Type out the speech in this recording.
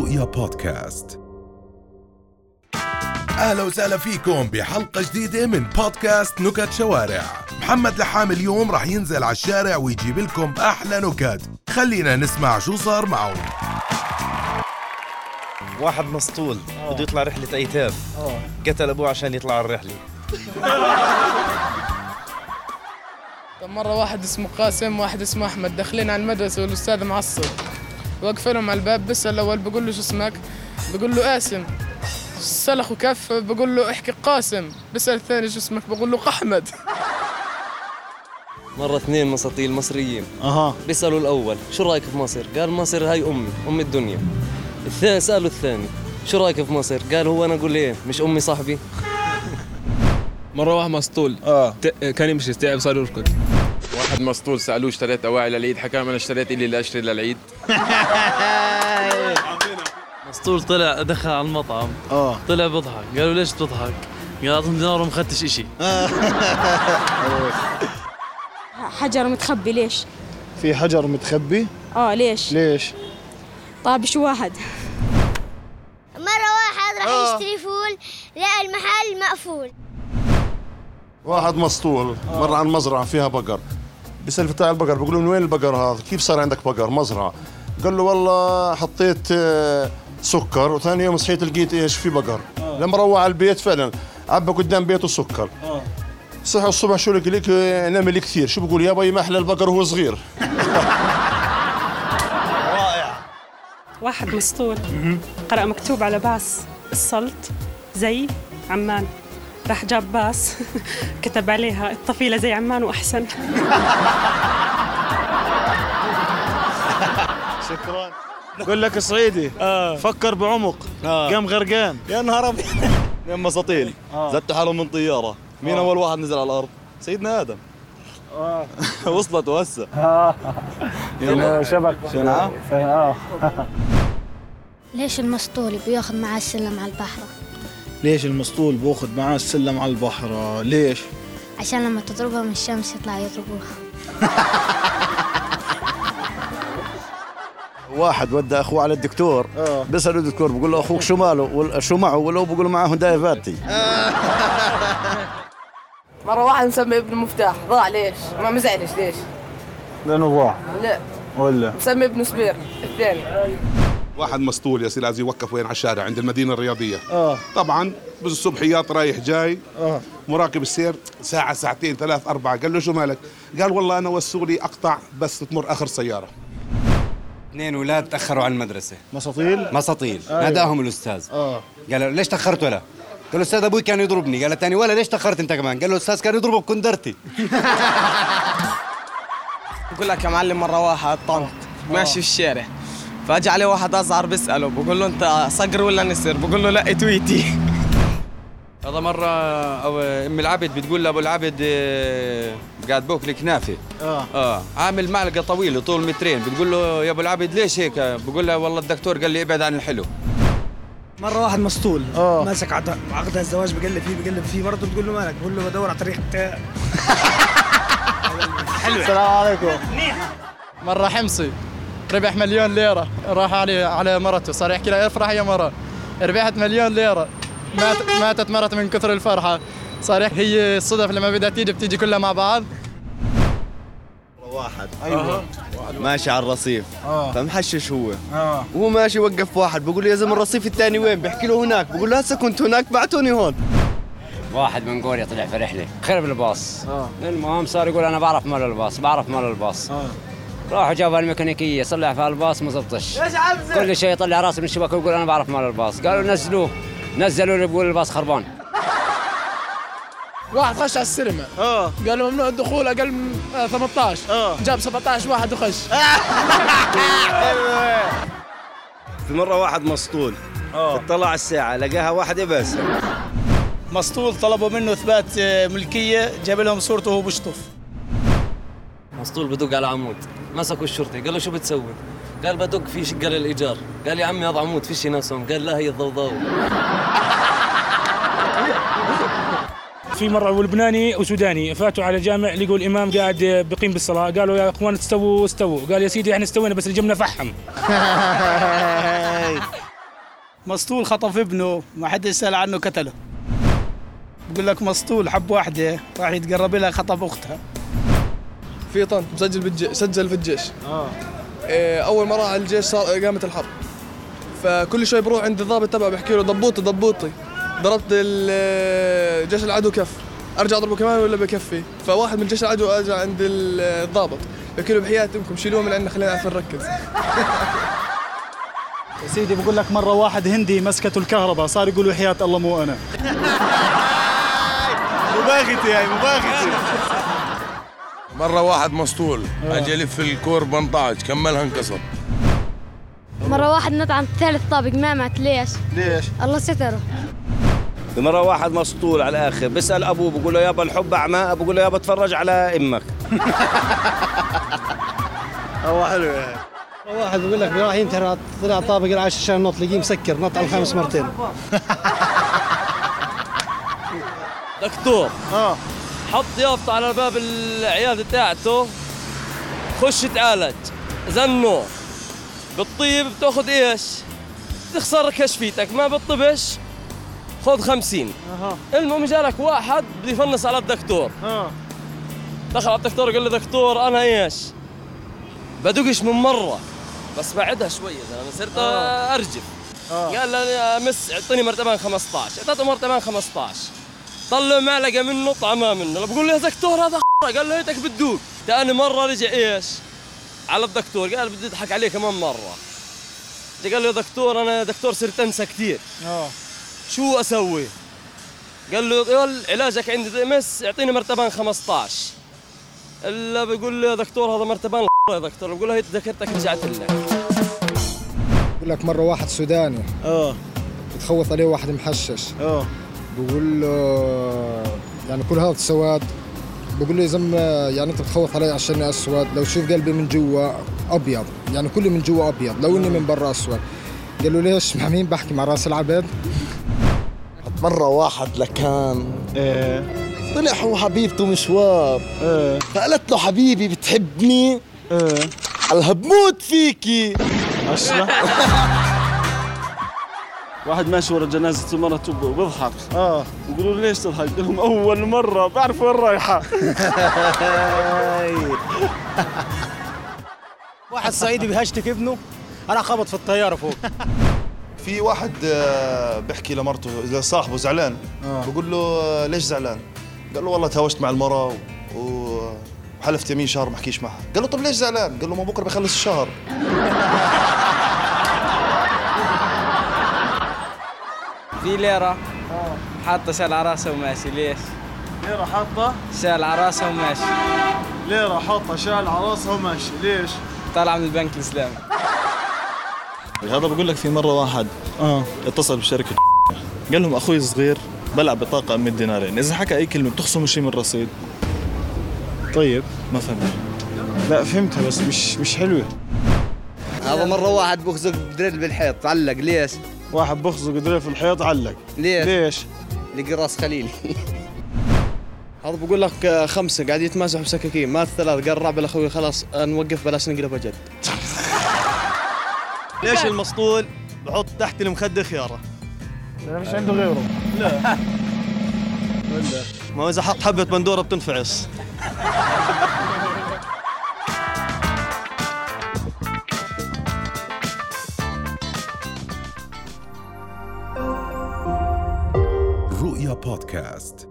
رؤيا بودكاست. أهلا وسهلا فيكم بحلقة جديدة من بودكاست نكت شوارع. محمد لحام اليوم راح ينزل على الشارع ويجيب لكم أحلى نكت. خلينا نسمع شو صار معه واحد مسطول بده يطلع رحلة أيتام. قتل أبوه عشان يطلع على الرحلة. مرة واحد اسمه قاسم واحد اسمه أحمد. داخلين على المدرسة والأستاذ معصب. واقف لهم على الباب بسأل الأول بقول له شو اسمك؟ بقول له قاسم. سلخ وكف بقول له احكي قاسم. بسأل الثاني شو اسمك؟ بقول له قحمد. مرة اثنين مساطيل مصريين أها. بيسألوا الأول شو رأيك في مصر؟ قال مصر هاي أمي أم الدنيا. الثاني سألوا الثاني شو رأيك في مصر؟ قال هو أنا أقول إيه مش أمي صاحبي. مرة واحد مسطول. آه. كان يمشي تعب صار يركض. واحد مسطول سألوه اشتريت أواعي للعيد حكى أنا اشتريت إلي لأشتري للعيد مسطول طلع دخل على المطعم آه طلع بضحك قالوا ليش بتضحك؟ قال اعطني دينار ومخدش إشي حجر متخبي ليش؟ في حجر متخبي آه ليش؟ ليش طيب شو واحد؟ مرة واحد راح يشتري فول لقى المحل مقفول واحد مسطول مر عن مزرعة فيها بقر بيسأل بتاع البقر بيقول له من وين البقر هذا؟ كيف صار عندك بقر؟ مزرعة. قال له والله حطيت آه، سكر وثاني يوم صحيت لقيت إيش؟ في بقر. لما روح على البيت فعلا عبى قدام بيته سكر. صحي الصبح شو لقى؟ لقى آه، نمل كثير. شو بقول؟ يا بي محلى البقر وهو صغير. واحد مسطول. قرأ مكتوب على باص السلط زي عمان. راح جاب باس كتب عليها الطفيلة زي عمان وأحسن. شكرا. بقول لك صعيدي آه. فكر بعمق آه. قام غرقان. يا نهار أبيض. اثنين مساطيل زتوا حالهم من طيارة. مين أول واحد نزل على الأرض؟ سيدنا آدم. وصلت وهسه. شبك؟ نعم آه. ليش المسطول بياخذ معاه السلم على البحر؟ ليش المسطول بأخذ معاه السلم على البحر؟ ليش؟ عشان لما تضربها من الشمس يطلع يضربوها واحد ودى أخوه على الدكتور بيسأله الدكتور بقول له أخوك شو ماله؟ شو معه؟ ولا بقول له معه دايفاتي. مرة واحد مسمي ابنه مفتاح ضاع ليش؟ ما مزعلش ليش؟ لأنه ضاع. لا. ولا؟ مسمي ابنه سبير الثاني واحد مسطول يا سيدي لازم يوقف وين على الشارع عند المدينة الرياضية. آه. طبعا بالصبحيات رايح جاي آه. مراقب السير ساعة ساعتين ثلاث أربعة قال له شو مالك؟ قال والله أنا وسولي أقطع بس تمر آخر سيارة. اثنين أولاد تأخروا على المدرسة. مساطيل؟ مساطيل. أيوة. ناداهم الأستاذ. آه. قال له ليش تأخرت ولا؟ قال له أستاذ أبوي كان يضربني. قال الثاني ولا ليش تأخرت أنت كمان؟ قال له الاستاذ كان يضربه بكندرتي بقول لك يا معلم مرة واحد طنط. ماشي في الشارع. فاجى عليه واحد أصغر بيسأله بقول له أنت صقر ولا نسر؟ بقول له لا تويتي هذا مرة أم العبد بتقول لأبو العبد آه، قاعد باكل كنافة آه. آه. عامل معلقة طويلة طول مترين. بتقول له يا أبو العبد ليش هيك؟ بقول له والله الدكتور قال لي ابعد عن الحلو. مرة واحد مسطول. آه. ماسك عقد عقد الزواج بقلب فيه بقلب فيه. مرته بتقول له مالك؟ بقول له بدور على طريقة السلام عليكم. مرة حمصي. ربح مليون ليرة. راح علي على مرته. صار يحكي لها افرح يا مرة. ربحت مليون ليرة. مات ماتت مرته من كثر الفرحة. صار يحكي هي الصدف لما بدها تيجي بتيجي كلها مع بعض. واحد. أيوه. ماشي على الرصيف. آه. فمحشش هو. آه. وهو ماشي وقف واحد. بقول له يا زلمة الرصيف الثاني وين؟ بحكي له هناك. بقول له هسه كنت هناك بعتوني هون. واحد من كوريا طلع في رحلة. خرب الباص. آه. المهم صار يقول أنا بعرف مال الباص بعرف مال الباص. آه. راحوا جابوا الميكانيكية صلح في الباص ما زبطش. كل شيء يطلع راسه من الشباك ويقول أنا بعرف مال الباص. قالوا نزلوه. نزلوا له بيقول الباص خربان. واحد خش على السينما. آه قالوا ممنوع الدخول أقل من آه، 18 آه جاب 17 واحد وخش. في مرة واحد مسطول. آه طلع الساعة لقاها واحدة بس. مسطول طلبوا منه إثبات آه، ملكية جاب لهم صورته وهو بيشطف. مسطول بدق على عمود. مسكوا الشرطي قال له شو بتسوي؟ قال بدق في شقه للايجار قال يا عمي هذا عمود فيش ناس هون قال لا هي الضوضاء. في مرة لبناني وسوداني فاتوا على جامع لقوا الإمام قاعد بقيم بالصلاة. قالوا يا إخوان استووا استووا. قال يا سيدي إحنا استوينا بس اللي جبنا فحم. مسطول خطف ابنه ما حد يسأل عنه قتله. بقول لك مسطول حب واحدة راح يتقرب لها خطف أختها. في طن مسجل بالجيش سجل في الجيش. آه. أول ما راح على الجيش صار قامت الحرب. فكل شوي بروح عند الضابط تبعه بحكي له ضبوطي ضبوطي. ضربت ال- جيش العدو كف. أرجع أضربه كمان ولا بكفي؟ فواحد من جيش العدو اجى عند الضابط بحكي له بحياة امكم شيلوه من عندنا خلينا نعرف نركز. يا سيدي بقول لك مرة واحد هندي مسكته الكهرباء صار يقولوا حياة الله مو أنا. مباغتي هاي مباغتي. مرة واحد مسطول اجى يلف الكور 18 كملها انكسر مرة واحد نط عن ثالث طابق ما مات ليش؟ ليش؟ الله ستره. مرة واحد مسطول على الآخر بيسأل أبوه بقول له يابا الحب أعمى بقول له يابا اتفرج على أمك. هو حلو يعني واحد بيقول لك راح ينتهي طلع طابق العاشر عشان نط لقيه مسكر نط على الخامس مرتين. دكتور. آه. حط يافطة على باب العيادة بتاعته خش تعالج. زنو. بالطيب بتاخذ إيش؟ تخسر كشفيتك ما بتطبش؟ خذ خمسين. أها. المهم جالك واحد بده يفنس على الدكتور. آه دخل على الدكتور قال له دكتور أنا إيش؟ بدقش من مرة. بس بعدها شوية أنا صرت آه. أرجف. آه. قال لي يا مس أعطيني مرتبان 15 أعطيته مرتبان 15 طلع معلقة منه طعمها منه بقول له يا دكتور هذا قال له هيتك بتدوق ثاني مرة رجع إيش؟ على الدكتور قال بدي أضحك عليه كمان مرة. جا قال له يا دكتور أنا يا دكتور صرت أنسى كثير. آه. شو أسوي؟ قال له يقول علاجك عندي مس اعطيني مرتبان 15 إلا بيقول له يا دكتور هذا مرتبان يا دكتور. بقول له هي ذكرتك رجعت لك بقول لك مرة واحد سوداني. آه. بتخوف عليه واحد محشش. آه. بقول له يعني كل هذا سواد بقول له يا زلمة يعني أنت بتخوف علي عشان أسود؟ لو شوف قلبي من جوا أبيض يعني كلي من جوا أبيض لو إني من برا أسود. قال له ليش؟ مع مين بحكي؟ مع راس العبد مرة واحد لكان إيه. طلع هو حبيبته مشوار إيه. فقالت له حبيبي بتحبني؟ إيه. قالها بموت فيكي. اشرح واحد ماشي ورا جنازة مرته وبيضحك. آه. بيقولوا له ليش تضحك؟ قال لهم أول مرة بعرف وين رايحة. واحد صعيدي بيهشتك ابنه؟ أنا خبط في الطيارة فوق. في واحد آه، بيحكي لمرته لصاحبه زعلان. بقول له آه، ليش زعلان؟ قال له والله تهاوشت مع المرة و- وحلفت يمين شهر ما احكيش معها. قال له طب ليش زعلان؟ قال له ما بكرة بخلص الشهر. في ليرة حاطة شال على راسها وماشي ليش؟ ليرة حاطة. شال على راسها وماشي. ليرة حاطة شال على راسها وماشي ليش؟ طالعة من البنك الإسلامي. هذا بقول لك في مرة واحد آه. اتصل بشركة قال لهم أخوي صغير بلع بطاقة 100 دينارين. إذا حكى أي كلمة بتخصموا شيء من الرصيد طيب. ما فهمت. لا فهمتها بس مش مش حلوة. هذا مرة واحد بخزق دريل بالحيط علق ليش؟ واحد بخزق دريل في الحيط علق. ليش؟ ليش؟ لقي راس خليلي هذا بقول لك آه، خمسة قاعد يتمازحوا بسكاكين مات ثلاث قال الرابع لأخوي خلاص آه، نوقف بلاش نقلب جد ليش المسطول؟ بحط تحت المخدة خيارة. لا مش عنده غيره. لا. ما هو إذا حط حبة بندورة بتنفعص بودكاست.